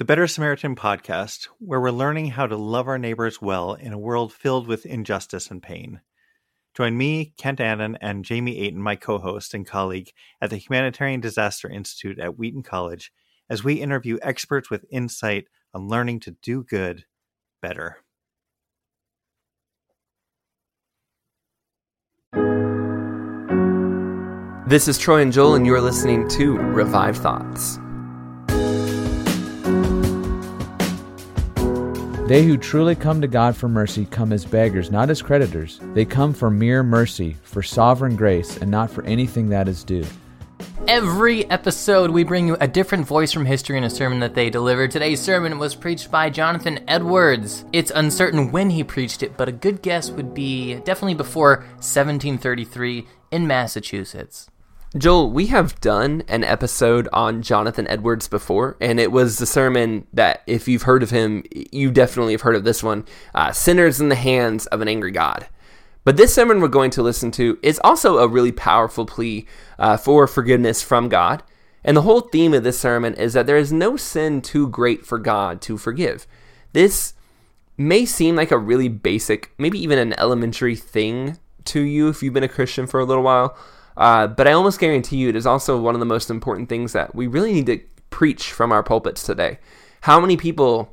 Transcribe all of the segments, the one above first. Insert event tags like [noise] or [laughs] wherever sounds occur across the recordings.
the Better Samaritan podcast, where we're learning how to love our neighbors well in a world filled with injustice and pain. Join me, Kent Annan, and Jamie Aten, my co host and colleague at the Humanitarian Disaster Institute at Wheaton College, as we interview experts with insight on learning to do good better. This is Troy and Joel, and you're listening to Revived Thoughts. They who truly come to God for mercy come as beggars, not as creditors. They come for mere mercy, for sovereign grace, and not for anything that is due. Every episode, we bring you a different voice from history and a sermon that they delivered. Today's sermon was preached by Jonathan Edwards. It's uncertain when he preached it, but a good guess would be definitely before 1733 in Massachusetts. Joel, we have done an episode on Jonathan Edwards before, and it was the sermon that, if you've heard of him, you definitely have heard of this one uh, Sinners in the Hands of an Angry God. But this sermon we're going to listen to is also a really powerful plea uh, for forgiveness from God. And the whole theme of this sermon is that there is no sin too great for God to forgive. This may seem like a really basic, maybe even an elementary thing to you if you've been a Christian for a little while. Uh, but I almost guarantee you it is also one of the most important things that we really need to preach from our pulpits today. How many people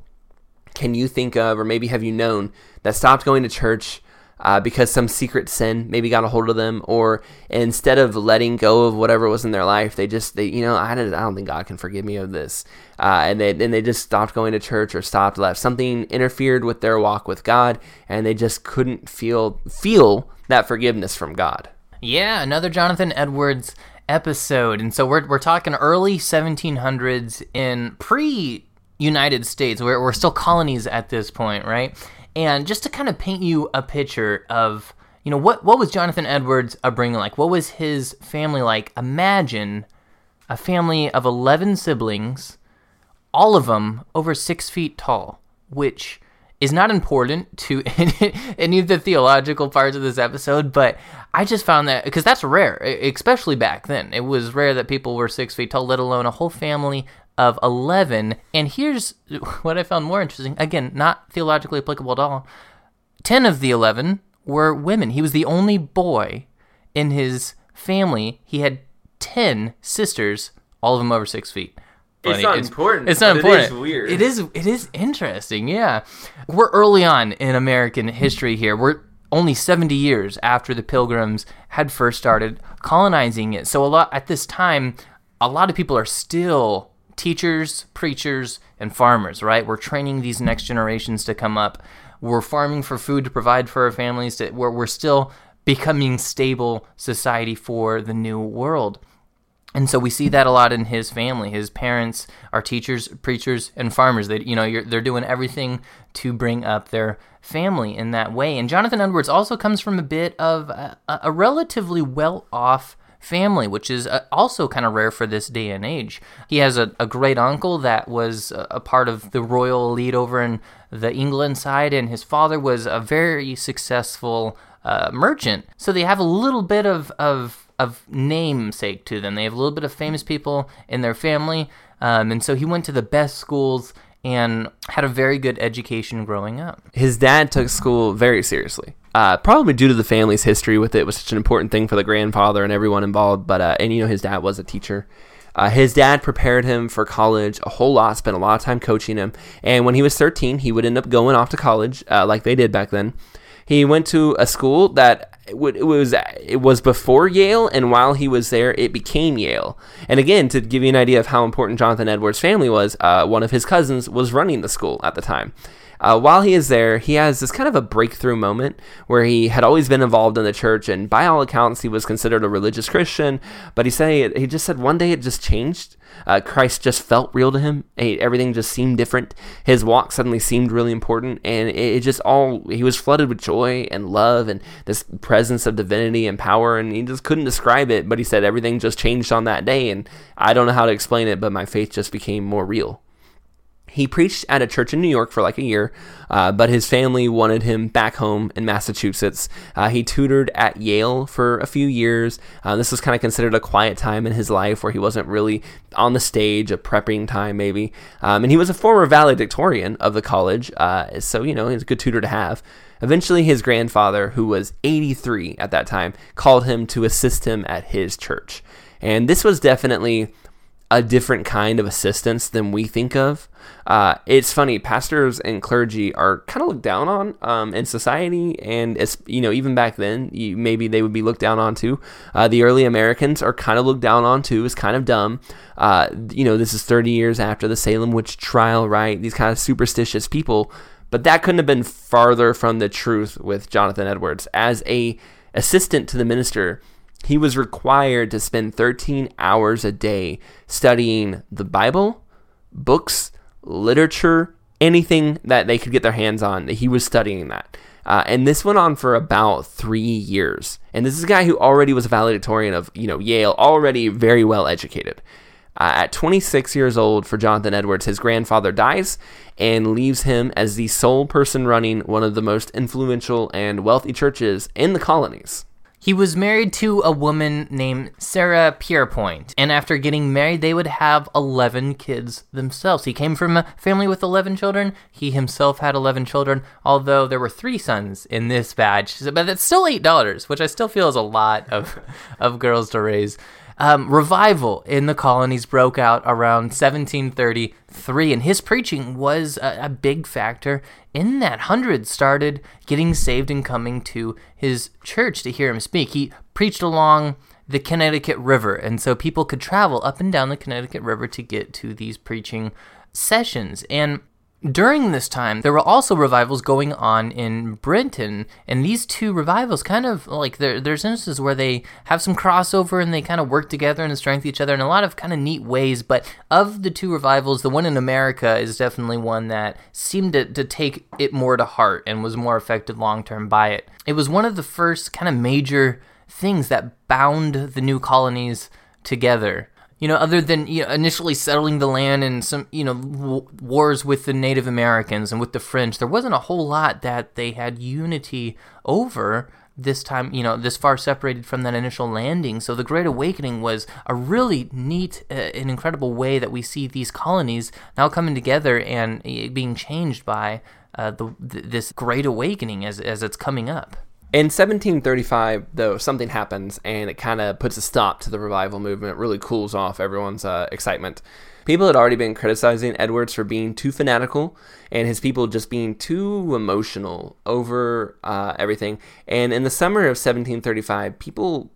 can you think of, or maybe have you known, that stopped going to church uh, because some secret sin maybe got a hold of them, or instead of letting go of whatever was in their life, they just they you know I don't, I don't think God can forgive me of this, uh, and they and they just stopped going to church or stopped left something interfered with their walk with God, and they just couldn't feel feel that forgiveness from God. Yeah, another Jonathan Edwards episode. And so we're, we're talking early 1700s in pre United States. We're, we're still colonies at this point, right? And just to kind of paint you a picture of, you know, what, what was Jonathan Edwards' upbringing like? What was his family like? Imagine a family of 11 siblings, all of them over six feet tall, which is not important to [laughs] any of the theological parts of this episode, but I just found that because that's rare, especially back then. It was rare that people were six feet tall, let alone a whole family of 11. And here's [laughs] what I found more interesting again, not theologically applicable at all 10 of the 11 were women. He was the only boy in his family. He had 10 sisters, all of them over six feet funny. It's not it's, important. It's not important. It is weird. It is. It is interesting. Yeah, we're early on in American history here. We're only 70 years after the Pilgrims had first started colonizing it. So a lot at this time, a lot of people are still teachers, preachers, and farmers. Right? We're training these next generations to come up. We're farming for food to provide for our families. To, we're, we're still becoming stable society for the new world. And so we see that a lot in his family. His parents are teachers, preachers, and farmers. They, you know, they're doing everything to bring up their family in that way. And Jonathan Edwards also comes from a bit of a, a relatively well-off family, which is uh, also kind of rare for this day and age. He has a, a great uncle that was a part of the royal elite over in the England side, and his father was a very successful uh, merchant. So they have a little bit of, of of namesake to them. They have a little bit of famous people in their family, um, and so he went to the best schools and had a very good education growing up. His dad took school very seriously. Uh, probably due to the family's history with it was such an important thing for the grandfather and everyone involved. But uh, and you know his dad was a teacher. Uh, his dad prepared him for college a whole lot, spent a lot of time coaching him. And when he was 13, he would end up going off to college, uh, like they did back then. He went to a school that it was it was before Yale, and while he was there, it became Yale. And again, to give you an idea of how important Jonathan Edwards' family was, uh, one of his cousins was running the school at the time. Uh, while he is there, he has this kind of a breakthrough moment where he had always been involved in the church, and by all accounts, he was considered a religious Christian. But he said he just said one day it just changed. Uh, Christ just felt real to him. He, everything just seemed different. His walk suddenly seemed really important, and it, it, just all he was flooded with joy and love and this presence of divinity and power, and he just couldn't describe it. But he said everything just changed on that day, and I don't know how to explain it, but my faith just became more real He preached at a church in New York for like a year, uh, but his family wanted him back home in Massachusetts. Uh, he tutored at Yale for a few years. Uh, this was kind of considered a quiet time in his life where he wasn't really on the stage, a prepping time maybe. Um, and he was a former valedictorian of the college, uh, so you know he's a good tutor to have. Eventually, his grandfather, who was 83 at that time, called him to assist him at his church. And this was definitely a different kind of assistance than we think of. Uh, it's funny, pastors and clergy are kind of looked down on um, in society, and you know even back then, you, maybe they would be looked down on too. Uh, the early Americans are kind of looked down on too, as kind of dumb. Uh, you know, this is 30 years after the Salem witch trial, right? These kind of superstitious people, but that couldn't have been farther from the truth with Jonathan Edwards as a assistant to the minister he was required to spend 13 hours a day studying the Bible, books, literature, anything that they could get their hands on. He was studying that. Uh, and this went on for about three years. And this is a guy who already was a valedictorian of, you know, Yale, already very well educated. Uh, at 26 years old, for Jonathan Edwards, his grandfather dies and leaves him as the sole person running one of the most influential and wealthy churches in the colonies. He was married to a woman named Sarah Pierpont, and after getting married, they would have 11 kids themselves. He came from a family with 11 children. He himself had 11 children, although there were three sons in this batch. But that's still $8, which I still feel is a lot of, of girls to raise. Um, revival in the colonies broke out around 1733, and his preaching was a, a, big factor in that. Hundreds started getting saved and coming to his church to hear him speak. He preached along the Connecticut River, and so people could travel up and down the Connecticut River to get to these preaching sessions. And during this time, there were also revivals going on in Britain, and these two revivals kind of like there, there's instances where they have some crossover and they kind of work together and strengthen each other in a lot of kind of neat ways. But of the two revivals, the one in America is definitely one that seemed to, to take it more to heart and was more affected long term by it. It was one of the first kind of major things that bound the new colonies together you know, other than you know, initially settling the land and some, you know, w- wars with the Native Americans and with the French, there wasn't a whole lot that they had unity over this time, you know, this far separated from that initial landing. So the Great Awakening was a really neat uh, and incredible way that we see these colonies now coming together and uh, being changed by uh, the, th- this Great Awakening as, as it's coming up. In 1735, though, something happens and it kind of puts a stop to the revival movement, really cools off everyone's uh, excitement. People had already been criticizing Edwards for being too fanatical and his people just being too emotional over uh, everything. And in the summer of 1735, people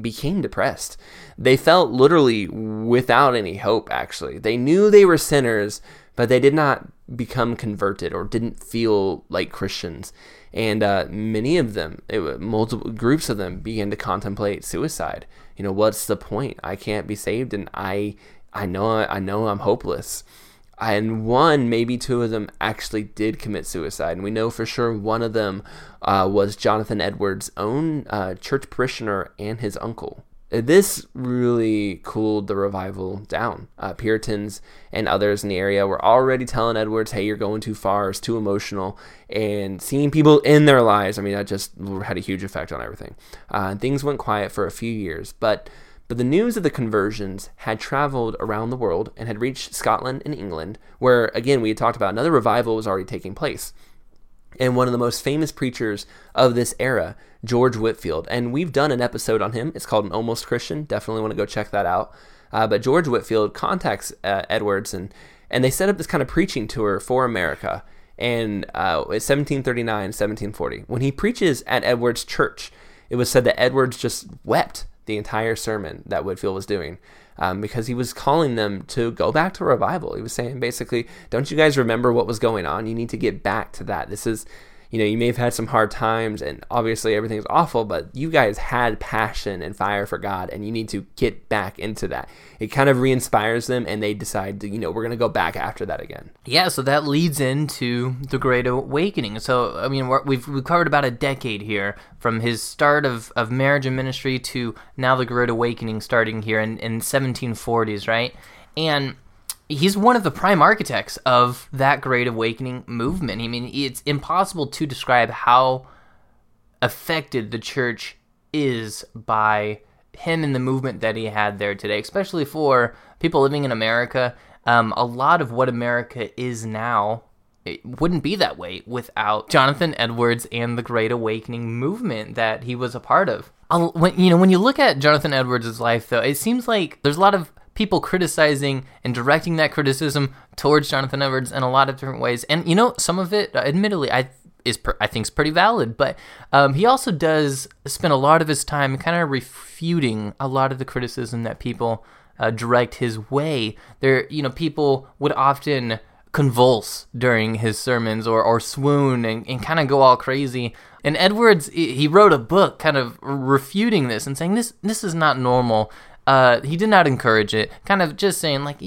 became depressed. They felt literally without any hope, actually. They knew they were sinners, but they did not become converted or didn't feel like Christians and uh, many of them, it, multiple groups of them, began to contemplate suicide. You know, what's the point? I can't be saved, and I, I know, I know, I'm hopeless. And one, maybe two of them, actually did commit suicide, and we know for sure one of them uh, was Jonathan Edwards' own uh, church parishioner and his uncle this really cooled the revival down. Uh, Puritans and others in the area were already telling Edwards, "Hey, you're going too far. It's too emotional." And seeing people in their lives, I mean, that just had a huge effect on everything. Uh, and things went quiet for a few years, but but the news of the conversions had traveled around the world and had reached Scotland and England, where again we had talked about another revival was already taking place and one of the most famous preachers of this era, George Whitefield. And we've done an episode on him. It's called An Almost Christian. Definitely want to go check that out. Uh, but George Whitefield contacts uh, Edwards, and, and they set up this kind of preaching tour for America. And uh, it's 1739, 1740. When he preaches at Edwards' church, it was said that Edwards just wept the entire sermon that Whitefield was doing um, because he was calling them to go back to revival. He was saying basically, don't you guys remember what was going on? You need to get back to that. This is you know, you may have had some hard times and obviously everything's awful, but you guys had passion and fire for God and you need to get back into that. It kind of re inspires them and they decide to, you know, we're going to go back after that again. Yeah, so that leads into the Great Awakening. So, I mean, we've, we've covered about a decade here from his start of, of marriage and ministry to now the Great Awakening starting here in, in 1740s, right? And he's one of the prime architects of that Great Awakening movement. I mean, it's impossible to describe how affected the church is by him and the movement that he had there today, especially for people living in America. Um, a lot of what America is now it wouldn't be that way without Jonathan Edwards and the Great Awakening movement that he was a part of. When you know when you look at Jonathan Edwards' life, though, it seems like there's a lot of people criticizing and directing that criticism towards Jonathan Edwards in a lot of different ways. And you know, some of it, admittedly, I is I think is pretty valid. But um, he also does spend a lot of his time kind of refuting a lot of the criticism that people uh, direct his way. There, you know, people would often convulse during his sermons or, or swoon and, and kind of go all crazy. And Edwards, he wrote a book kind of refuting this and saying this this is not normal. Uh, he did not encourage it. Kind of just saying like,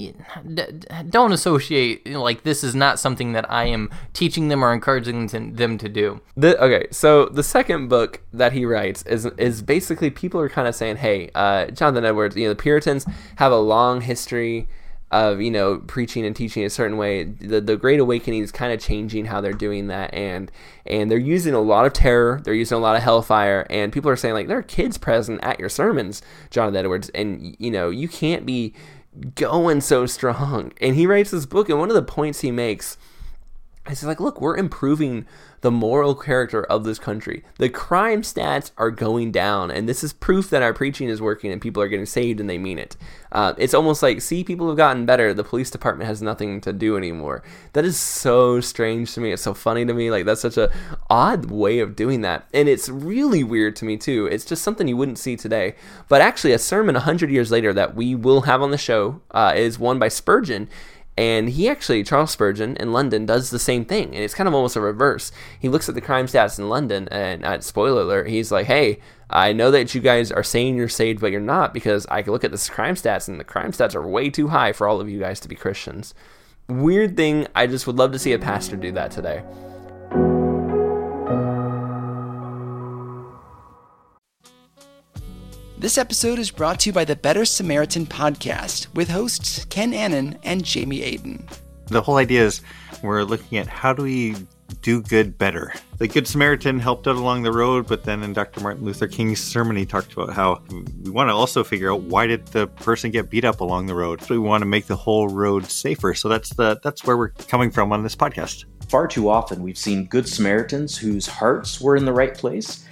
don't associate you know, like this is not something that I am teaching them or encouraging them to, do. The, okay, so the second book that he writes is is basically people are kind of saying, hey, uh, Jonathan Edwards, you know, the Puritans have a long history of you know preaching and teaching a certain way the the great awakening is kind of changing how they're doing that and and they're using a lot of terror they're using a lot of hellfire and people are saying like there are kids present at your sermons jonathan edwards and you know you can't be going so strong. And he writes this book and one of the points he makes is like look we're improving the moral character of this country. The crime stats are going down, and this is proof that our preaching is working and people are getting saved and they mean it. Uh, it's almost like, see, people have gotten better. The police department has nothing to do anymore. That is so strange to me. It's so funny to me. Like that's such a odd way of doing that, and it's really weird to me too. It's just something you wouldn't see today. But actually, a sermon hundred years later that we will have on the show uh, is one by Spurgeon and he actually, Charles Spurgeon in London, does the same thing. And it's kind of almost a reverse. He looks at the crime stats in London, and at spoiler alert, he's like, hey, I know that you guys are saying you're saved, but you're not because I can look at this crime stats, and the crime stats are way too high for all of you guys to be Christians. Weird thing, I just would love to see a pastor do that today. This episode is brought to you by the Better Samaritan podcast with hosts Ken Annan and Jamie Aten. The whole idea is we're looking at how do we do good better. The Good Samaritan helped out along the road, but then in Dr. Martin Luther King's sermon, he talked about how we want to also figure out why did the person get beat up along the road. So we want to make the whole road safer. So that's the that's where we're coming from on this podcast. Far too often, we've seen Good Samaritans whose hearts were in the right place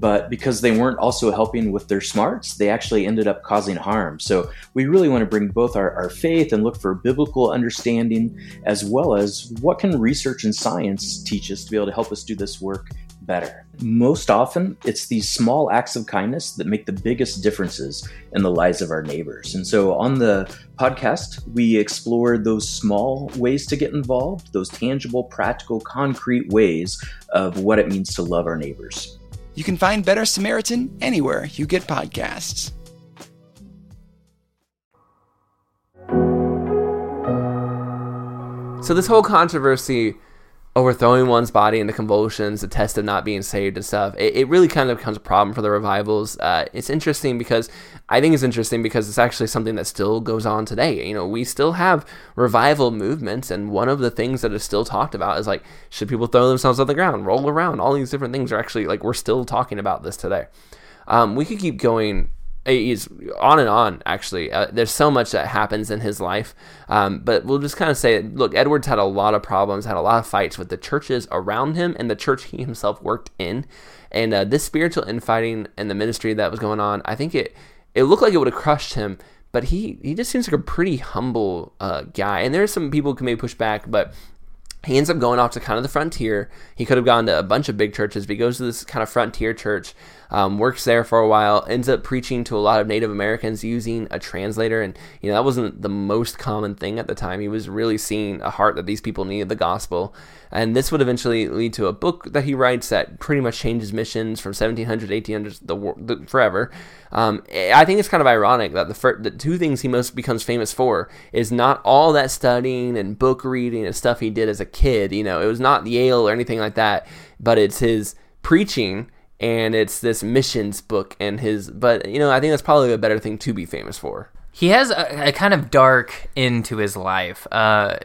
but because they weren't also helping with their smarts, they actually ended up causing harm. So we really want to bring both our, our faith and look for biblical understanding, as well as what can research and science teach us to be able to help us do this work better. Most often, it's these small acts of kindness that make the biggest differences in the lives of our neighbors. And so on the podcast, we explore those small ways to get involved, those tangible, practical, concrete ways of what it means to love our neighbors. You can find Better Samaritan anywhere you get podcasts. So, this whole controversy overthrowing one's body into convulsions, the test of not being saved and stuff, it, it really kind of becomes a problem for the revivals. Uh, it's interesting because I think it's interesting because it's actually something that still goes on today. You know, we still have revival movements, and one of the things that is still talked about is like, should people throw themselves on the ground, roll around? All these different things are actually like, we're still talking about this today. Um, we could keep going he's on and on actually uh, there's so much that happens in his life um, but we'll just kind of say look edwards had a lot of problems had a lot of fights with the churches around him and the church he himself worked in and uh, this spiritual infighting and the ministry that was going on i think it it looked like it would have crushed him but he he just seems like a pretty humble uh, guy and there's some people who may push back but he ends up going off to kind of the frontier. He could have gone to a bunch of big churches, but he goes to this kind of frontier church um, works there for a while, ends up preaching to a lot of Native Americans using a translator. And, you know, that wasn't the most common thing at the time. He was really seeing a heart that these people needed the gospel. And this would eventually lead to a book that he writes that pretty much changes missions from 1700 to 1800 the, the forever. Um, I think it's kind of ironic that the, fir- the two things he most becomes famous for is not all that studying and book reading and stuff he did as a kid. You know, it was not Yale or anything like that, but it's his preaching and it's this missions book and his but you know i think that's probably a better thing to be famous for He has a, a kind of dark end to his life. Uh,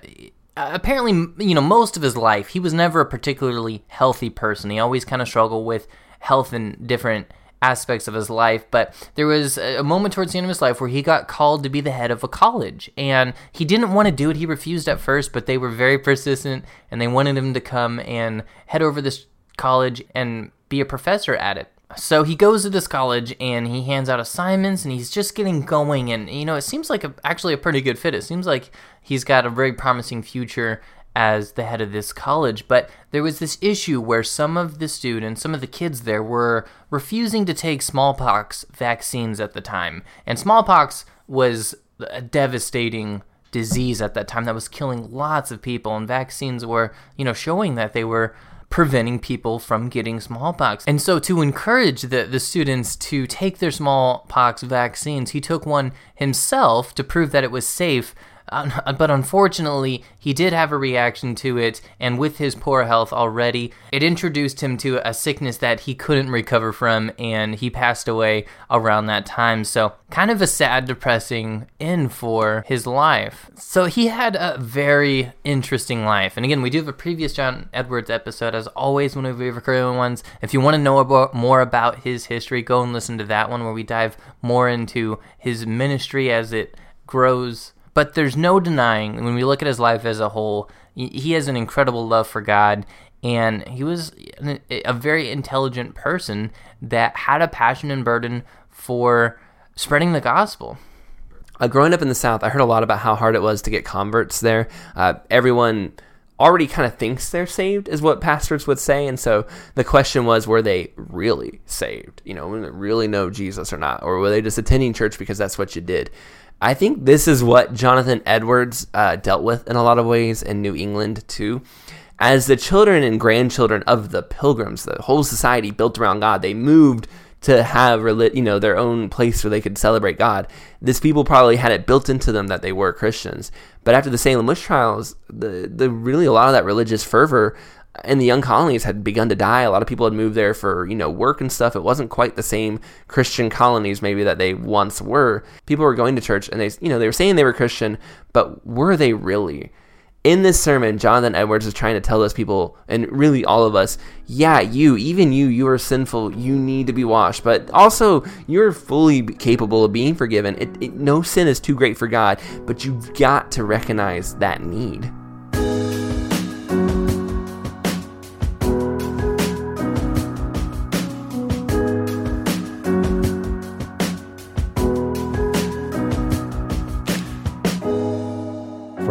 apparently, you know, most of his life, he was never a particularly healthy person. He always kind of struggled with health in different aspects of his life, but there was a moment towards the end of his life where he got called to be the head of a college. And he didn't want to do it. He refused at first, but they were very persistent and they wanted him to come and head over this college and be a professor at it. So he goes to this college and he hands out assignments and he's just getting going. And, you know, it seems like a, actually a pretty good fit. It seems like he's got a very promising future as the head of this college. But there was this issue where some of the students, some of the kids there, were refusing to take smallpox vaccines at the time. And smallpox was a devastating disease at that time that was killing lots of people. And vaccines were, you know, showing that they were preventing people from getting smallpox. And so, to encourage the, the students to take their smallpox vaccines, he took one himself to prove that it was safe but unfortunately, he did have a reaction to it, and with his poor health already, it introduced him to a sickness that he couldn't recover from, and he passed away around that time. So, kind of a sad, depressing end for his life. So, he had a very interesting life. And again, we do have a previous John Edwards episode, as always, when we have recurring ones. If you want to know about, more about his history, go and listen to that one where we dive more into his ministry as it grows but there's no denying when we look at his life as a whole, he has an incredible love for God, and he was a very intelligent person that had a passion and burden for spreading the gospel. Uh, growing up in the South, I heard a lot about how hard it was to get converts there. Uh, everyone already kind of thinks they're saved, is what pastors would say. And so the question was, were they really saved? You know, really know Jesus or not? Or were they just attending church because that's what you did? I think this is what Jonathan Edwards uh, dealt with in a lot of ways in New England too. As the children and grandchildren of the pilgrims, the whole society built around God, they moved to have you know their own place where they could celebrate God. This people probably had it built into them that they were Christians. But after the Salem witch trials, the the really a lot of that religious fervor and the young colonies had begun to die. A lot of people had moved there for, you know, work and stuff. It wasn't quite the same Christian colonies maybe that they once were. People were going to church and they, you know, they were saying they were Christian, but were they really? In this sermon, Jonathan Edwards is trying to tell those people, and really all of us, yeah, you, even you, you are sinful. You need to be washed, but also you're fully capable of being forgiven. It, it, no sin is too great for God, but you've got to recognize that need.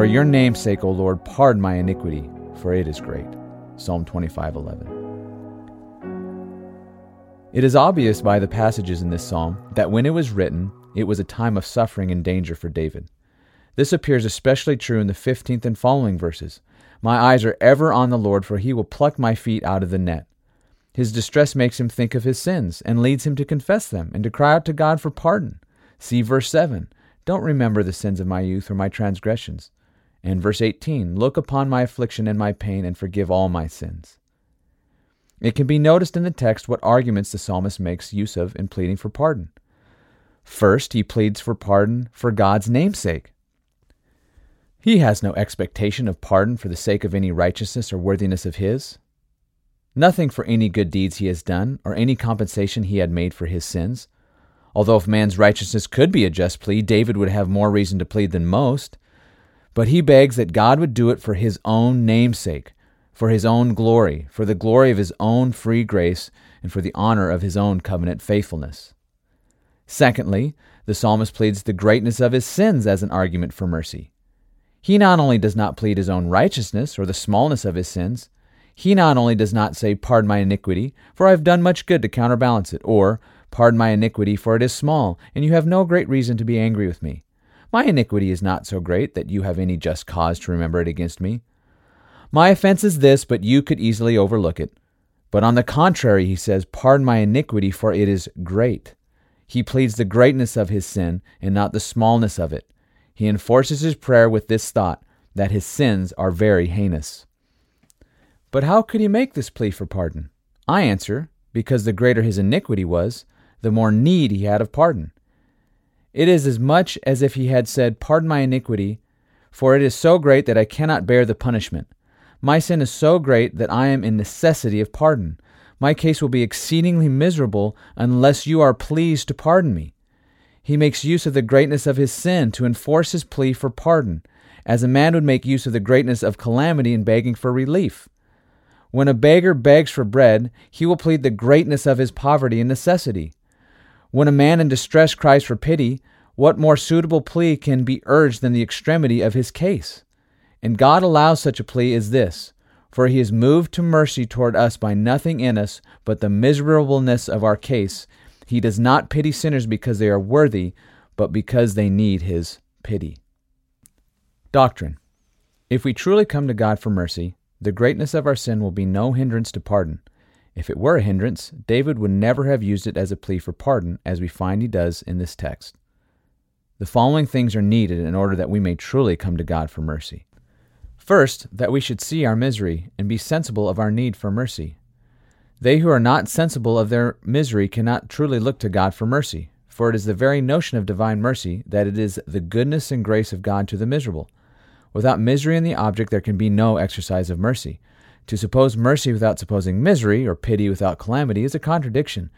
For your name's sake, O Lord, pardon my iniquity, for it is great. Psalm 25:11. It is obvious by the passages in this psalm that when it was written, it was a time of suffering and danger for David. This appears especially true in the 15th and following verses. My eyes are ever on the Lord, for he will pluck my feet out of the net. His distress makes him think of his sins and leads him to confess them and to cry out to God for pardon. See verse 7. Don't remember the sins of my youth or my transgressions. And verse 18 Look upon my affliction and my pain and forgive all my sins. It can be noticed in the text what arguments the psalmist makes use of in pleading for pardon. First, he pleads for pardon for God's namesake. He has no expectation of pardon for the sake of any righteousness or worthiness of his. Nothing for any good deeds he has done, or any compensation he had made for his sins. Although if man's righteousness could be a just plea, David would have more reason to plead than most. But he begs that God would do it for his own namesake, for his own glory, for the glory of his own free grace, and for the honor of his own covenant faithfulness. Secondly, the psalmist pleads the greatness of his sins as an argument for mercy. He not only does not plead his own righteousness or the smallness of his sins, he not only does not say, Pardon my iniquity, for I have done much good to counterbalance it, or Pardon my iniquity, for it is small, and you have no great reason to be angry with me. My iniquity is not so great that you have any just cause to remember it against me. My offense is this, but you could easily overlook it. But on the contrary, he says, Pardon my iniquity, for it is great. He pleads the greatness of his sin and not the smallness of it. He enforces his prayer with this thought that his sins are very heinous. But how could he make this plea for pardon? I answer, because the greater his iniquity was, the more need he had of pardon. It is as much as if he had said, Pardon my iniquity, for it is so great that I cannot bear the punishment. My sin is so great that I am in necessity of pardon. My case will be exceedingly miserable unless you are pleased to pardon me. He makes use of the greatness of his sin to enforce his plea for pardon, as a man would make use of the greatness of calamity in begging for relief. When a beggar begs for bread, he will plead the greatness of his poverty and necessity. When a man in distress cries for pity, what more suitable plea can be urged than the extremity of his case? And God allows such a plea as this, for he is moved to mercy toward us by nothing in us but the miserableness of our case. He does not pity sinners because they are worthy, but because they need his pity. Doctrine If we truly come to God for mercy, the greatness of our sin will be no hindrance to pardon. If it were a hindrance, David would never have used it as a plea for pardon, as we find he does in this text. The following things are needed in order that we may truly come to God for mercy. First, that we should see our misery and be sensible of our need for mercy. They who are not sensible of their misery cannot truly look to God for mercy, for it is the very notion of divine mercy that it is the goodness and grace of God to the miserable. Without misery in the object, there can be no exercise of mercy. To suppose mercy without supposing misery, or pity without calamity, is a contradiction.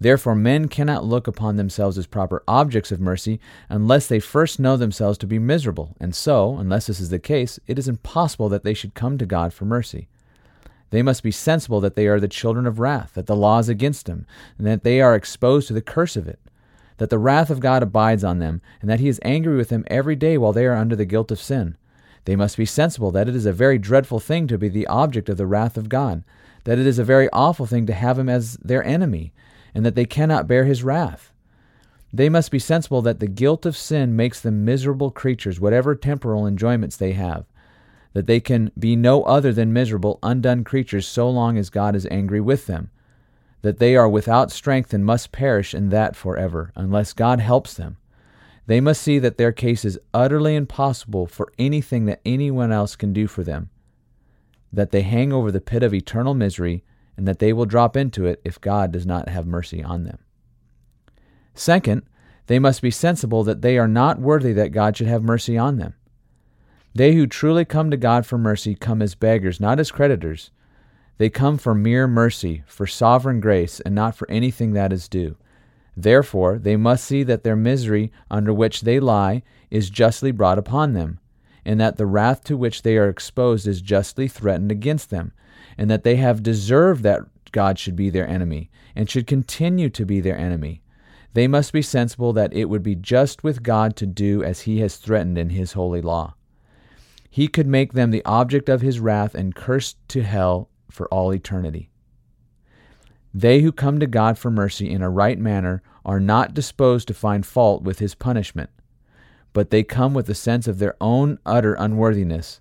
Therefore, men cannot look upon themselves as proper objects of mercy unless they first know themselves to be miserable, and so, unless this is the case, it is impossible that they should come to God for mercy. They must be sensible that they are the children of wrath, that the law is against them, and that they are exposed to the curse of it, that the wrath of God abides on them, and that he is angry with them every day while they are under the guilt of sin. They must be sensible that it is a very dreadful thing to be the object of the wrath of God, that it is a very awful thing to have him as their enemy, and that they cannot bear his wrath. They must be sensible that the guilt of sin makes them miserable creatures, whatever temporal enjoyments they have, that they can be no other than miserable, undone creatures so long as God is angry with them, that they are without strength and must perish in that forever, unless God helps them. They must see that their case is utterly impossible for anything that anyone else can do for them, that they hang over the pit of eternal misery, and that they will drop into it if God does not have mercy on them. Second, they must be sensible that they are not worthy that God should have mercy on them. They who truly come to God for mercy come as beggars, not as creditors. They come for mere mercy, for sovereign grace, and not for anything that is due. Therefore, they must see that their misery under which they lie is justly brought upon them, and that the wrath to which they are exposed is justly threatened against them, and that they have deserved that God should be their enemy, and should continue to be their enemy. They must be sensible that it would be just with God to do as he has threatened in his holy law. He could make them the object of his wrath and cursed to hell for all eternity. They who come to God for mercy in a right manner are not disposed to find fault with his punishment, but they come with a sense of their own utter unworthiness,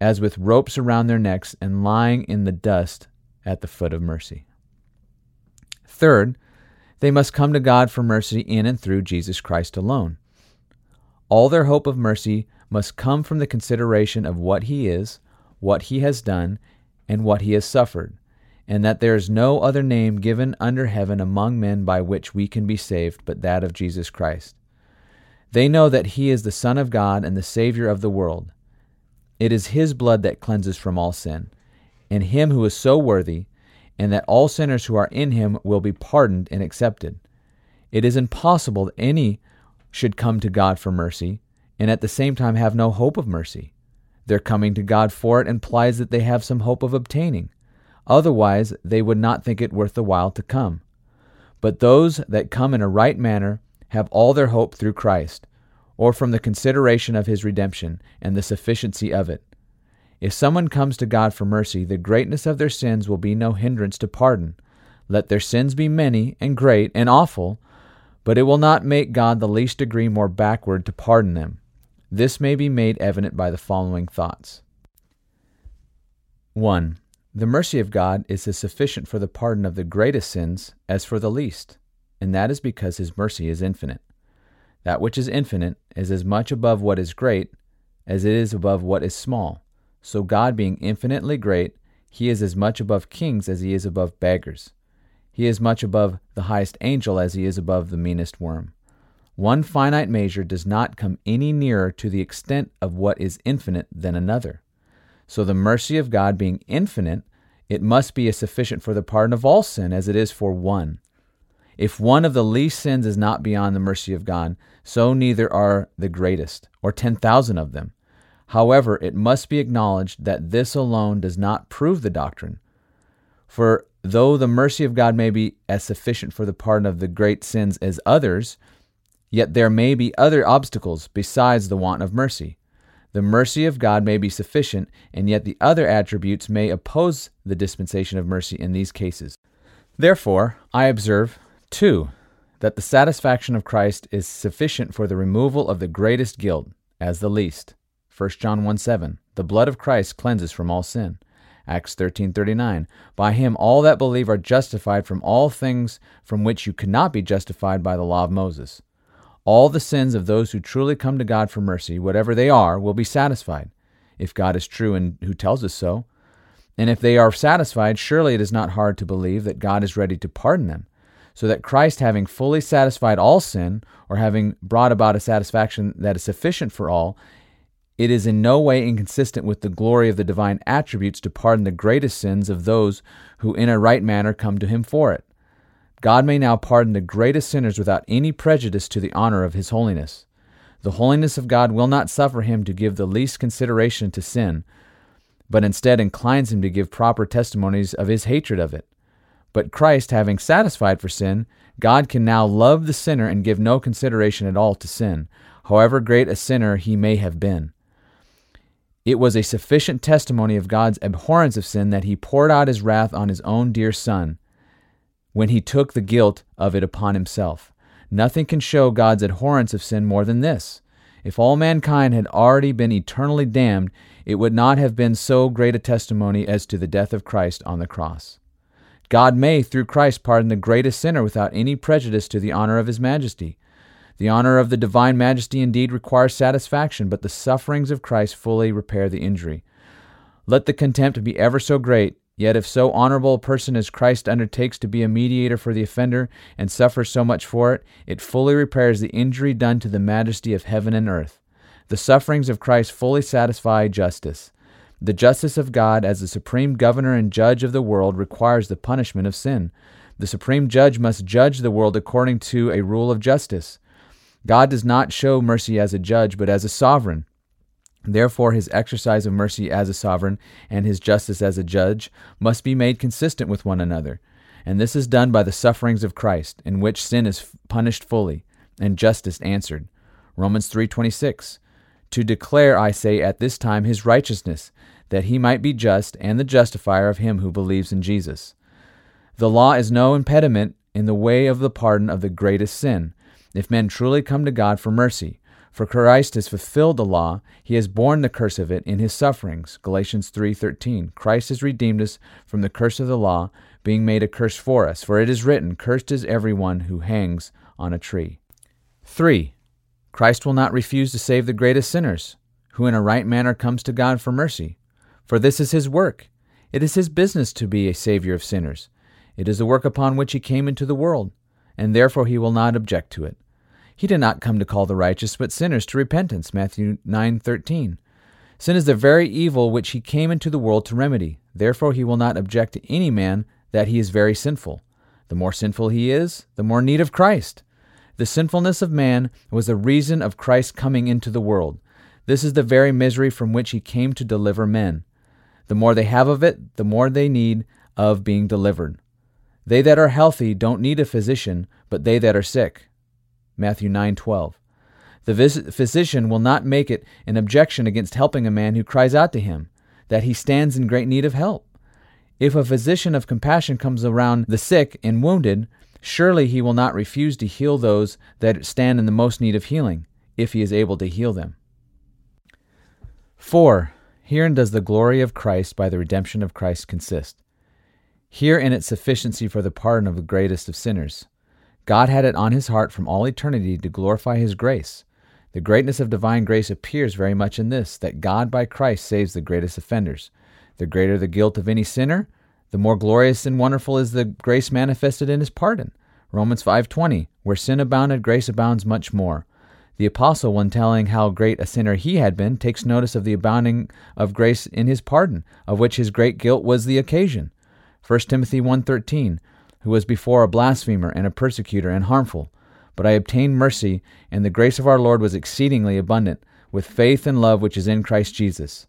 as with ropes around their necks and lying in the dust at the foot of mercy. Third, they must come to God for mercy in and through Jesus Christ alone. All their hope of mercy must come from the consideration of what he is, what he has done, and what he has suffered and that there is no other name given under heaven among men by which we can be saved but that of Jesus Christ. They know that He is the Son of God and the Savior of the world. It is His blood that cleanses from all sin, and Him who is so worthy, and that all sinners who are in Him will be pardoned and accepted. It is impossible that any should come to God for mercy, and at the same time have no hope of mercy. Their coming to God for it implies that they have some hope of obtaining. Otherwise, they would not think it worth the while to come. But those that come in a right manner have all their hope through Christ, or from the consideration of his redemption and the sufficiency of it. If someone comes to God for mercy, the greatness of their sins will be no hindrance to pardon. Let their sins be many and great and awful, but it will not make God the least degree more backward to pardon them. This may be made evident by the following thoughts. 1. The mercy of God is as sufficient for the pardon of the greatest sins as for the least, and that is because His mercy is infinite. That which is infinite is as much above what is great as it is above what is small. So, God being infinitely great, He is as much above kings as He is above beggars. He is much above the highest angel as He is above the meanest worm. One finite measure does not come any nearer to the extent of what is infinite than another. So, the mercy of God being infinite, it must be as sufficient for the pardon of all sin as it is for one. If one of the least sins is not beyond the mercy of God, so neither are the greatest, or ten thousand of them. However, it must be acknowledged that this alone does not prove the doctrine. For though the mercy of God may be as sufficient for the pardon of the great sins as others, yet there may be other obstacles besides the want of mercy. The mercy of God may be sufficient, and yet the other attributes may oppose the dispensation of mercy in these cases. Therefore, I observe, two, that the satisfaction of Christ is sufficient for the removal of the greatest guilt, as the least. 1 John 1 7. The blood of Christ cleanses from all sin. Acts 13:39 By him all that believe are justified from all things from which you could not be justified by the law of Moses. All the sins of those who truly come to God for mercy, whatever they are, will be satisfied, if God is true and who tells us so. And if they are satisfied, surely it is not hard to believe that God is ready to pardon them, so that Christ, having fully satisfied all sin, or having brought about a satisfaction that is sufficient for all, it is in no way inconsistent with the glory of the divine attributes to pardon the greatest sins of those who in a right manner come to him for it. God may now pardon the greatest sinners without any prejudice to the honor of his holiness. The holiness of God will not suffer him to give the least consideration to sin, but instead inclines him to give proper testimonies of his hatred of it. But Christ, having satisfied for sin, God can now love the sinner and give no consideration at all to sin, however great a sinner he may have been. It was a sufficient testimony of God's abhorrence of sin that he poured out his wrath on his own dear Son when he took the guilt of it upon himself. Nothing can show God's abhorrence of sin more than this. If all mankind had already been eternally damned, it would not have been so great a testimony as to the death of Christ on the cross. God may, through Christ, pardon the greatest sinner without any prejudice to the honor of his majesty. The honor of the divine majesty indeed requires satisfaction, but the sufferings of Christ fully repair the injury. Let the contempt be ever so great, yet if so honorable a person as Christ undertakes to be a mediator for the offender and suffers so much for it, it fully repairs the injury done to the majesty of heaven and earth. The sufferings of Christ fully satisfy justice. The justice of God as the supreme governor and judge of the world requires the punishment of sin. The supreme judge must judge the world according to a rule of justice. God does not show mercy as a judge, but as a sovereign. Therefore, his exercise of mercy as a sovereign and his justice as a judge must be made consistent with one another. And this is done by the sufferings of Christ, in which sin is punished fully and justice answered. Romans 3:26 To declare, I say, at this time his righteousness, that he might be just and the justifier of him who believes in Jesus. The law is no impediment in the way of the pardon of the greatest sin, if men truly come to God for mercy. For Christ has fulfilled the law, he has borne the curse of it in his sufferings. Galatians 3:13. Christ has redeemed us from the curse of the law, being made a curse for us, for it is written, cursed is everyone who hangs on a tree. 3. Christ will not refuse to save the greatest sinners, who in a right manner comes to God for mercy. For this is his work. It is his business to be a savior of sinners. It is the work upon which he came into the world, and therefore he will not object to it. He did not come to call the righteous, but sinners to repentance. Matthew 9:13. Sin is the very evil which he came into the world to remedy. Therefore he will not object to any man that he is very sinful. The more sinful he is, the more need of Christ. The sinfulness of man was the reason of Christ coming into the world. This is the very misery from which he came to deliver men. The more they have of it, the more they need of being delivered. They that are healthy don't need a physician, but they that are sick. Matthew 9:12. The physician will not make it an objection against helping a man who cries out to him that he stands in great need of help. If a physician of compassion comes around the sick and wounded, surely he will not refuse to heal those that stand in the most need of healing, if he is able to heal them. 4. Herein does the glory of Christ by the redemption of Christ consist. Here in its sufficiency for the pardon of the greatest of sinners. God had it on his heart from all eternity to glorify his grace. The greatness of divine grace appears very much in this that God by Christ saves the greatest offenders. The greater the guilt of any sinner, the more glorious and wonderful is the grace manifested in his pardon. Romans 5:20, where sin abounded, grace abounds much more. The apostle, when telling how great a sinner he had been, takes notice of the abounding of grace in his pardon, of which his great guilt was the occasion. 1 Timothy 1:13, who was before a blasphemer and a persecutor and harmful, but I obtained mercy, and the grace of our Lord was exceedingly abundant, with faith and love which is in Christ Jesus.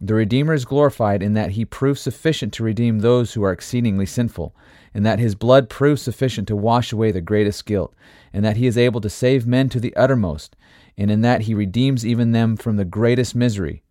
The Redeemer is glorified in that he proves sufficient to redeem those who are exceedingly sinful, and that his blood proves sufficient to wash away the greatest guilt, and that he is able to save men to the uttermost, and in that he redeems even them from the greatest misery.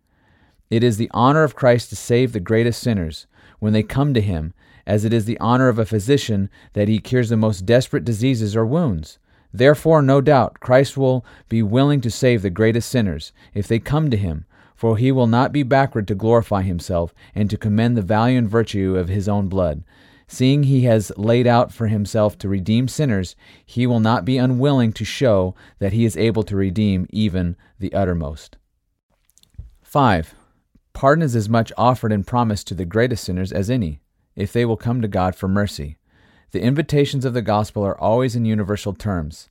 It is the honor of Christ to save the greatest sinners when they come to him, as it is the honor of a physician that he cures the most desperate diseases or wounds. Therefore, no doubt, Christ will be willing to save the greatest sinners if they come to him, for he will not be backward to glorify himself and to commend the value and virtue of his own blood. Seeing he has laid out for himself to redeem sinners, he will not be unwilling to show that he is able to redeem even the uttermost. 5. Pardon is as much offered and promised to the greatest sinners as any, if they will come to God for mercy. The invitations of the gospel are always in universal terms.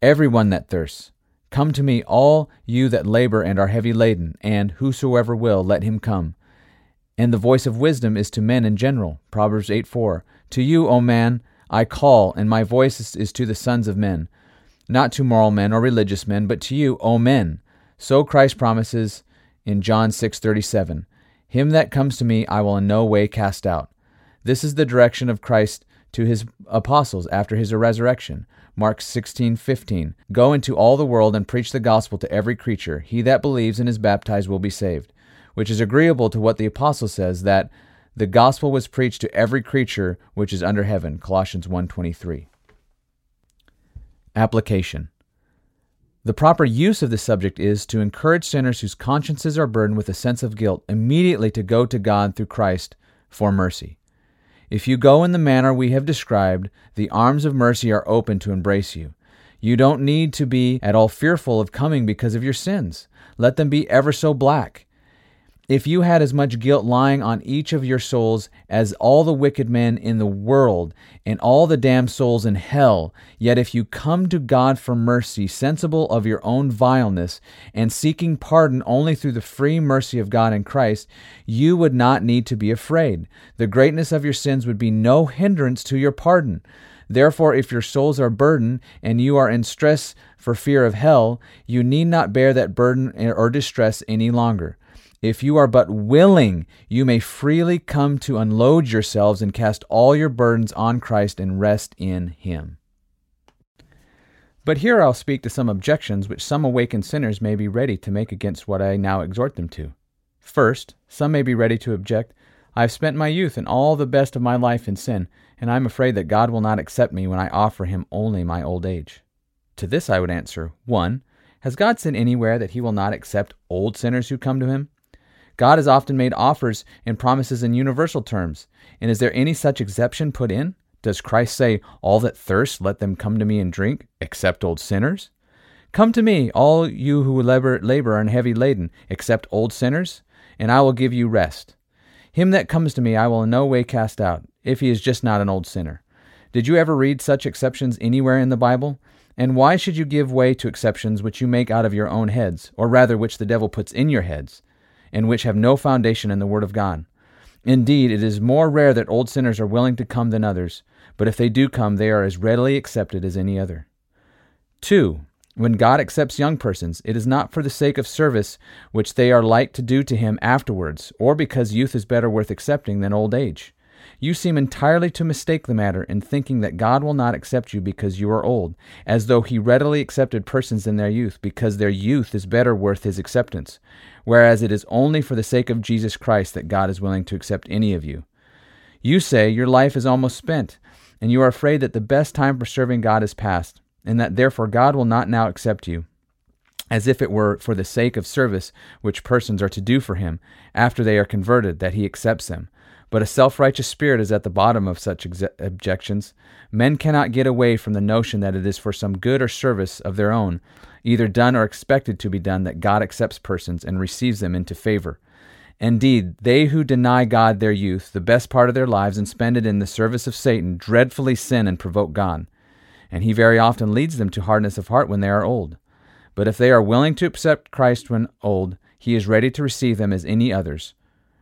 Everyone that thirsts, come to me, all you that labor and are heavy laden, and whosoever will, let him come. And the voice of wisdom is to men in general. Proverbs 8 4. To you, O man, I call, and my voice is to the sons of men. Not to moral men or religious men, but to you, O men. So Christ promises in John 6:37, Him that comes to me I will in no way cast out. This is the direction of Christ to his apostles after his resurrection. Mark 16:15 Go into all the world and preach the gospel to every creature. He that believes and is baptized will be saved. Which is agreeable to what the apostle says that the gospel was preached to every creature which is under heaven. Colossians 1:23. Application the proper use of this subject is to encourage sinners whose consciences are burdened with a sense of guilt immediately to go to God through Christ for mercy. If you go in the manner we have described, the arms of mercy are open to embrace you. You don't need to be at all fearful of coming because of your sins. Let them be ever so black. If you had as much guilt lying on each of your souls as all the wicked men in the world and all the damned souls in hell, yet if you come to God for mercy, sensible of your own vileness, and seeking pardon only through the free mercy of God in Christ, you would not need to be afraid. The greatness of your sins would be no hindrance to your pardon. Therefore, if your souls are burdened and you are in stress for fear of hell, you need not bear that burden or distress any longer. If you are but willing, you may freely come to unload yourselves and cast all your burdens on Christ and rest in Him. But here I'll speak to some objections which some awakened sinners may be ready to make against what I now exhort them to. First, some may be ready to object, I have spent my youth and all the best of my life in sin, and I am afraid that God will not accept me when I offer Him only my old age. To this I would answer 1. Has God said anywhere that He will not accept old sinners who come to Him? God has often made offers and promises in universal terms. And is there any such exception put in? Does Christ say, All that thirst, let them come to me and drink, except old sinners? Come to me, all you who labor, labor and heavy laden, except old sinners, and I will give you rest. Him that comes to me I will in no way cast out, if he is just not an old sinner. Did you ever read such exceptions anywhere in the Bible? And why should you give way to exceptions which you make out of your own heads, or rather which the devil puts in your heads? And which have no foundation in the Word of God. Indeed, it is more rare that old sinners are willing to come than others, but if they do come, they are as readily accepted as any other. 2. When God accepts young persons, it is not for the sake of service which they are like to do to Him afterwards, or because youth is better worth accepting than old age. You seem entirely to mistake the matter in thinking that God will not accept you because you are old, as though He readily accepted persons in their youth, because their youth is better worth His acceptance, whereas it is only for the sake of Jesus Christ that God is willing to accept any of you. You say your life is almost spent, and you are afraid that the best time for serving God is past, and that therefore God will not now accept you as if it were for the sake of service which persons are to do for him after they are converted that he accepts them, but a self righteous spirit is at the bottom of such ex- objections. Men cannot get away from the notion that it is for some good or service of their own, either done or expected to be done, that God accepts persons and receives them into favor. Indeed, they who deny God their youth, the best part of their lives, and spend it in the service of Satan, dreadfully sin and provoke God. and he very often leads them to hardness of heart when they are old. But if they are willing to accept Christ when old, he is ready to receive them as any others.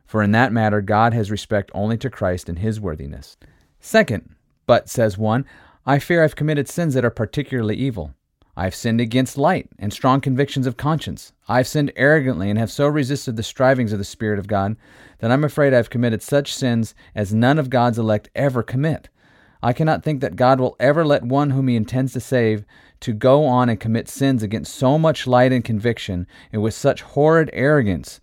For in that matter, God has respect only to Christ and his worthiness. Second, but, says one, I fear I've committed sins that are particularly evil. I have sinned against light and strong convictions of conscience. I have sinned arrogantly and have so resisted the strivings of the Spirit of God that I'm afraid I have committed such sins as none of God's elect ever commit. I cannot think that God will ever let one whom he intends to save to go on and commit sins against so much light and conviction and with such horrid arrogance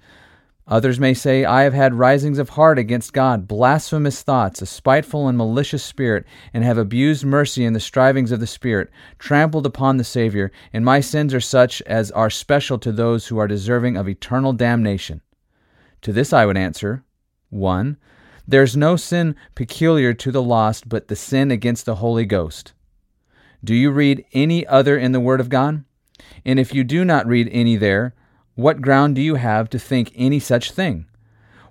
Others may say, I have had risings of heart against God, blasphemous thoughts, a spiteful and malicious spirit, and have abused mercy in the strivings of the Spirit, trampled upon the Savior, and my sins are such as are special to those who are deserving of eternal damnation. To this I would answer 1. There is no sin peculiar to the lost but the sin against the Holy Ghost. Do you read any other in the Word of God? And if you do not read any there, what ground do you have to think any such thing?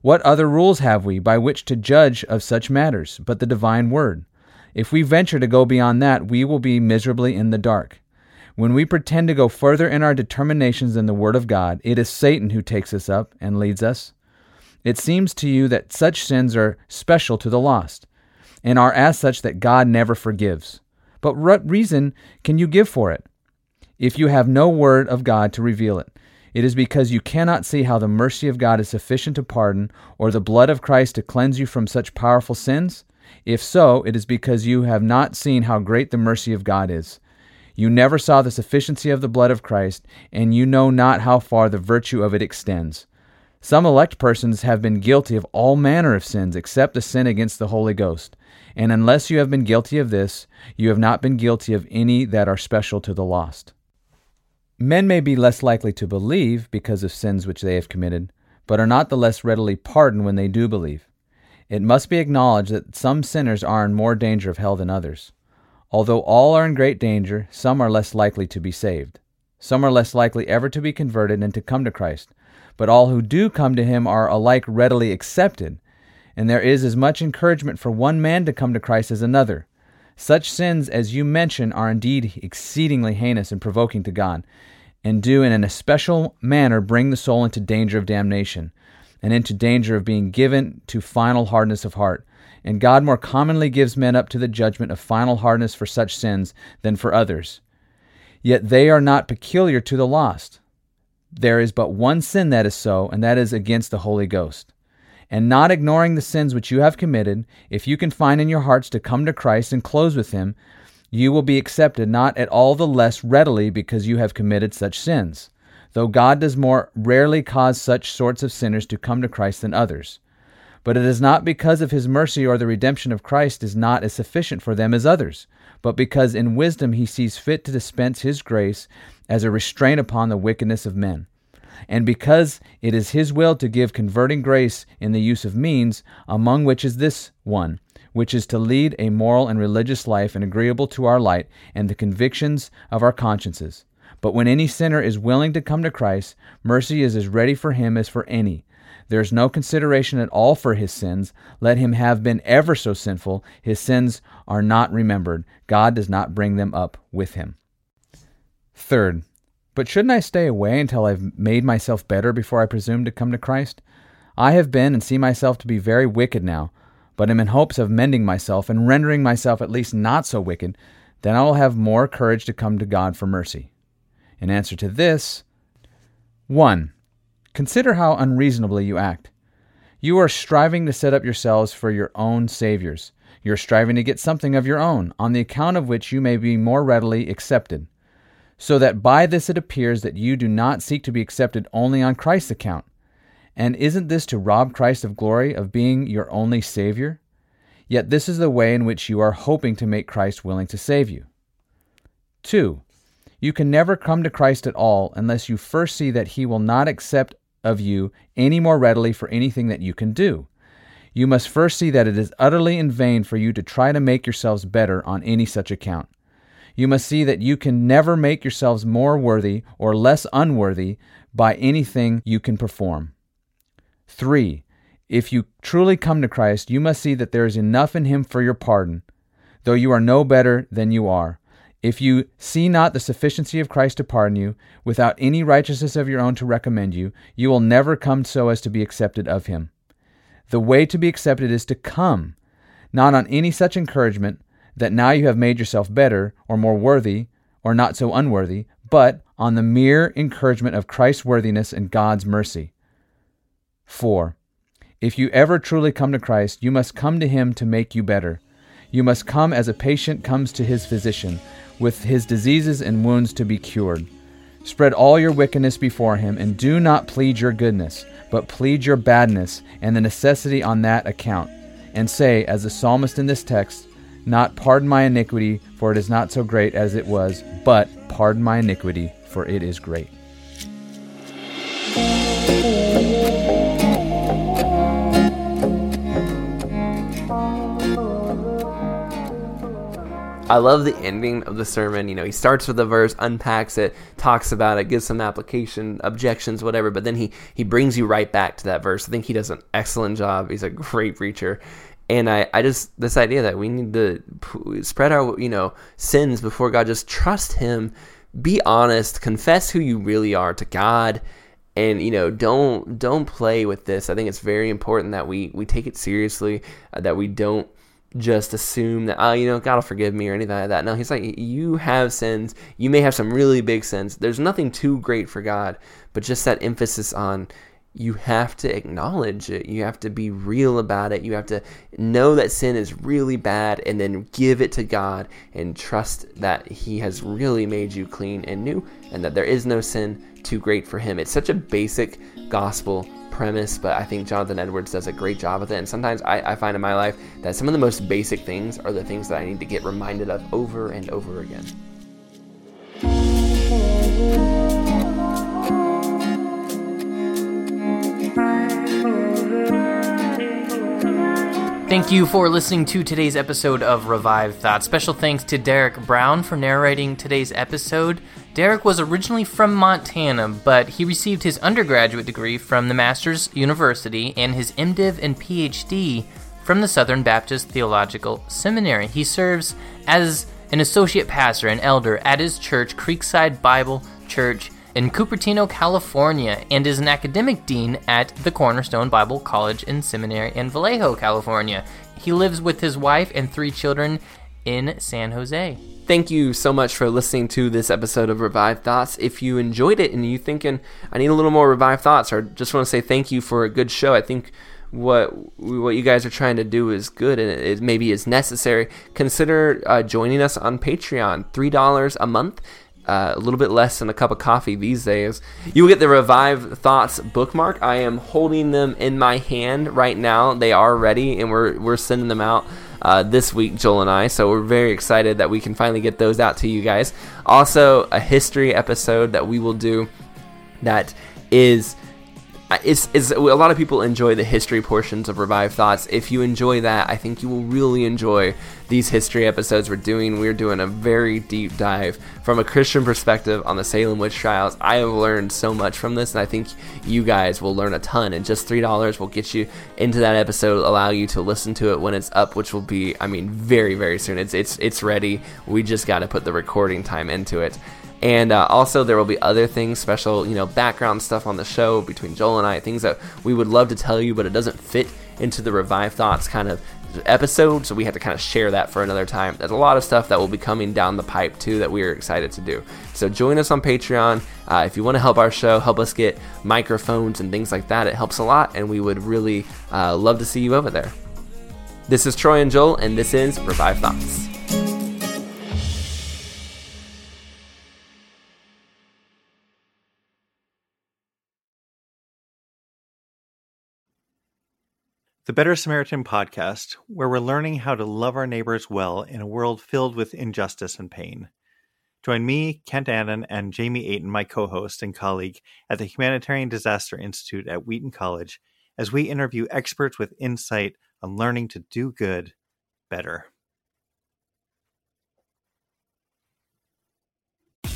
What other rules have we by which to judge of such matters but the divine word? If we venture to go beyond that, we will be miserably in the dark. When we pretend to go further in our determinations than the Word of God, it is Satan who takes us up and leads us. It seems to you that such sins are special to the lost, and are as such that God never forgives. But what reason can you give for it? If you have no Word of God to reveal it, it is because you cannot see how the mercy of God is sufficient to pardon, or the blood of Christ to cleanse you from such powerful sins? If so, it is because you have not seen how great the mercy of God is. You never saw the sufficiency of the blood of Christ, and you know not how far the virtue of it extends. Some elect persons have been guilty of all manner of sins except the sin against the Holy Ghost. And unless you have been guilty of this, you have not been guilty of any that are special to the lost. Men may be less likely to believe because of sins which they have committed, but are not the less readily pardoned when they do believe. It must be acknowledged that some sinners are in more danger of hell than others. Although all are in great danger, some are less likely to be saved. Some are less likely ever to be converted and to come to Christ. But all who do come to him are alike readily accepted, and there is as much encouragement for one man to come to Christ as another. Such sins as you mention are indeed exceedingly heinous and provoking to God, and do in an especial manner bring the soul into danger of damnation, and into danger of being given to final hardness of heart. And God more commonly gives men up to the judgment of final hardness for such sins than for others. Yet they are not peculiar to the lost. There is but one sin that is so, and that is against the Holy Ghost. And not ignoring the sins which you have committed, if you can find in your hearts to come to Christ and close with Him, you will be accepted not at all the less readily because you have committed such sins, though God does more rarely cause such sorts of sinners to come to Christ than others. But it is not because of his mercy or the redemption of Christ is not as sufficient for them as others, but because in wisdom he sees fit to dispense his grace as a restraint upon the wickedness of men. And because it is his will to give converting grace in the use of means, among which is this one, which is to lead a moral and religious life and agreeable to our light and the convictions of our consciences. But when any sinner is willing to come to Christ, mercy is as ready for him as for any. There is no consideration at all for his sins. Let him have been ever so sinful, his sins are not remembered. God does not bring them up with him. Third, but shouldn't I stay away until I've made myself better before I presume to come to Christ? I have been and see myself to be very wicked now, but am in hopes of mending myself and rendering myself at least not so wicked, then I will have more courage to come to God for mercy. In answer to this, 1. Consider how unreasonably you act. You are striving to set up yourselves for your own saviors. You are striving to get something of your own, on the account of which you may be more readily accepted. So that by this it appears that you do not seek to be accepted only on Christ's account, and isn't this to rob Christ of glory, of being your only Savior? Yet this is the way in which you are hoping to make Christ willing to save you. 2. You can never come to Christ at all unless you first see that He will not accept of you any more readily for anything that you can do. You must first see that it is utterly in vain for you to try to make yourselves better on any such account. You must see that you can never make yourselves more worthy or less unworthy by anything you can perform. 3. If you truly come to Christ, you must see that there is enough in Him for your pardon, though you are no better than you are. If you see not the sufficiency of Christ to pardon you, without any righteousness of your own to recommend you, you will never come so as to be accepted of him. The way to be accepted is to come, not on any such encouragement that now you have made yourself better, or more worthy, or not so unworthy, but on the mere encouragement of Christ's worthiness and God's mercy. 4. If you ever truly come to Christ, you must come to him to make you better. You must come as a patient comes to his physician, with his diseases and wounds to be cured. Spread all your wickedness before him, and do not plead your goodness, but plead your badness and the necessity on that account. And say, as the psalmist in this text, not pardon my iniquity, for it is not so great as it was, but pardon my iniquity, for it is great. I love the ending of the sermon. You know, he starts with a verse, unpacks it, talks about it, gives some application, objections, whatever, but then he he brings you right back to that verse. I think he does an excellent job. He's a great preacher. And I, I just this idea that we need to spread our you know sins before God, just trust Him, be honest, confess who you really are to God, and you know don't don't play with this. I think it's very important that we we take it seriously, uh, that we don't just assume that oh you know god will forgive me or anything like that. No he's like you have sins. You may have some really big sins. There's nothing too great for god but just that emphasis on you have to acknowledge it. You have to be real about it. You have to know that sin is really bad and then give it to god and trust that he has really made you clean and new and that there is no sin too great for him it's such a basic gospel premise, but I think Jonathan Edwards does a great job with it. And sometimes I, I, find in my life that some of the most basic things are the things that I need to get reminded of over and over again. Thank you for listening to today's episode of Revived Thoughts. Special thanks to Derek Brown for narrating today's episode. Derek was originally from Montana, but he received his undergraduate degree from the Masters University and his MDiv and PhD from the Southern Baptist Theological Seminary. He serves as an associate pastor and elder at his church, Creekside Bible Church in Cupertino, California, and is an academic dean at the Cornerstone Bible College and Seminary in Vallejo, California. He lives with his wife and three children in San Jose. Thank you so much for listening to this episode of Revived Thoughts. If you enjoyed it and you thinking I need a little more Revived Thoughts, or just want to say thank you for a good show, I think what what you guys are trying to do is good and it maybe is necessary. Consider uh, joining us on Patreon, three dollars a month uh, a little bit less than a cup of coffee these days. You will get the Revived Thoughts bookmark. I am holding them in my hand right now. They are ready, and we're we're sending them out uh, this week, Joel and I. So we're very excited that we can finally get those out to you guys. Also, a history episode that we will do that is it's, it's a lot of people enjoy the history portions of Revived Thoughts. If you enjoy that, I think you will really enjoy these history episodes we're doing. We're doing a very deep dive from a Christian perspective on the Salem witch trials. I have learned so much from this, and I think you guys will learn a ton. And just three dollars will get you into that episode, allow you to listen to it when it's up, which will be, I mean, very very soon. It's it's it's ready. We just got to put the recording time into it. And uh, also, there will be other things, special, you know, background stuff on the show between Joel and I, things that we would love to tell you, but it doesn't fit into the Revived Thoughts kind of episode, so we have to kind of share that for another time. There's a lot of stuff that will be coming down the pipe too that we are excited to do. So join us on Patreon. Uh, if you want to help our show, help us get microphones and things like that, it helps a lot, and we would really uh, love to see you over there. This is Troy and Joel, and this is Revived Thoughts. The Better Samaritan podcast, where we're learning how to love our neighbors well in a world filled with injustice and pain. Join me, Kent Annan, and Jamie Aten, my co host and colleague at the Humanitarian Disaster Institute at Wheaton College, as we interview experts with insight on learning to do good better.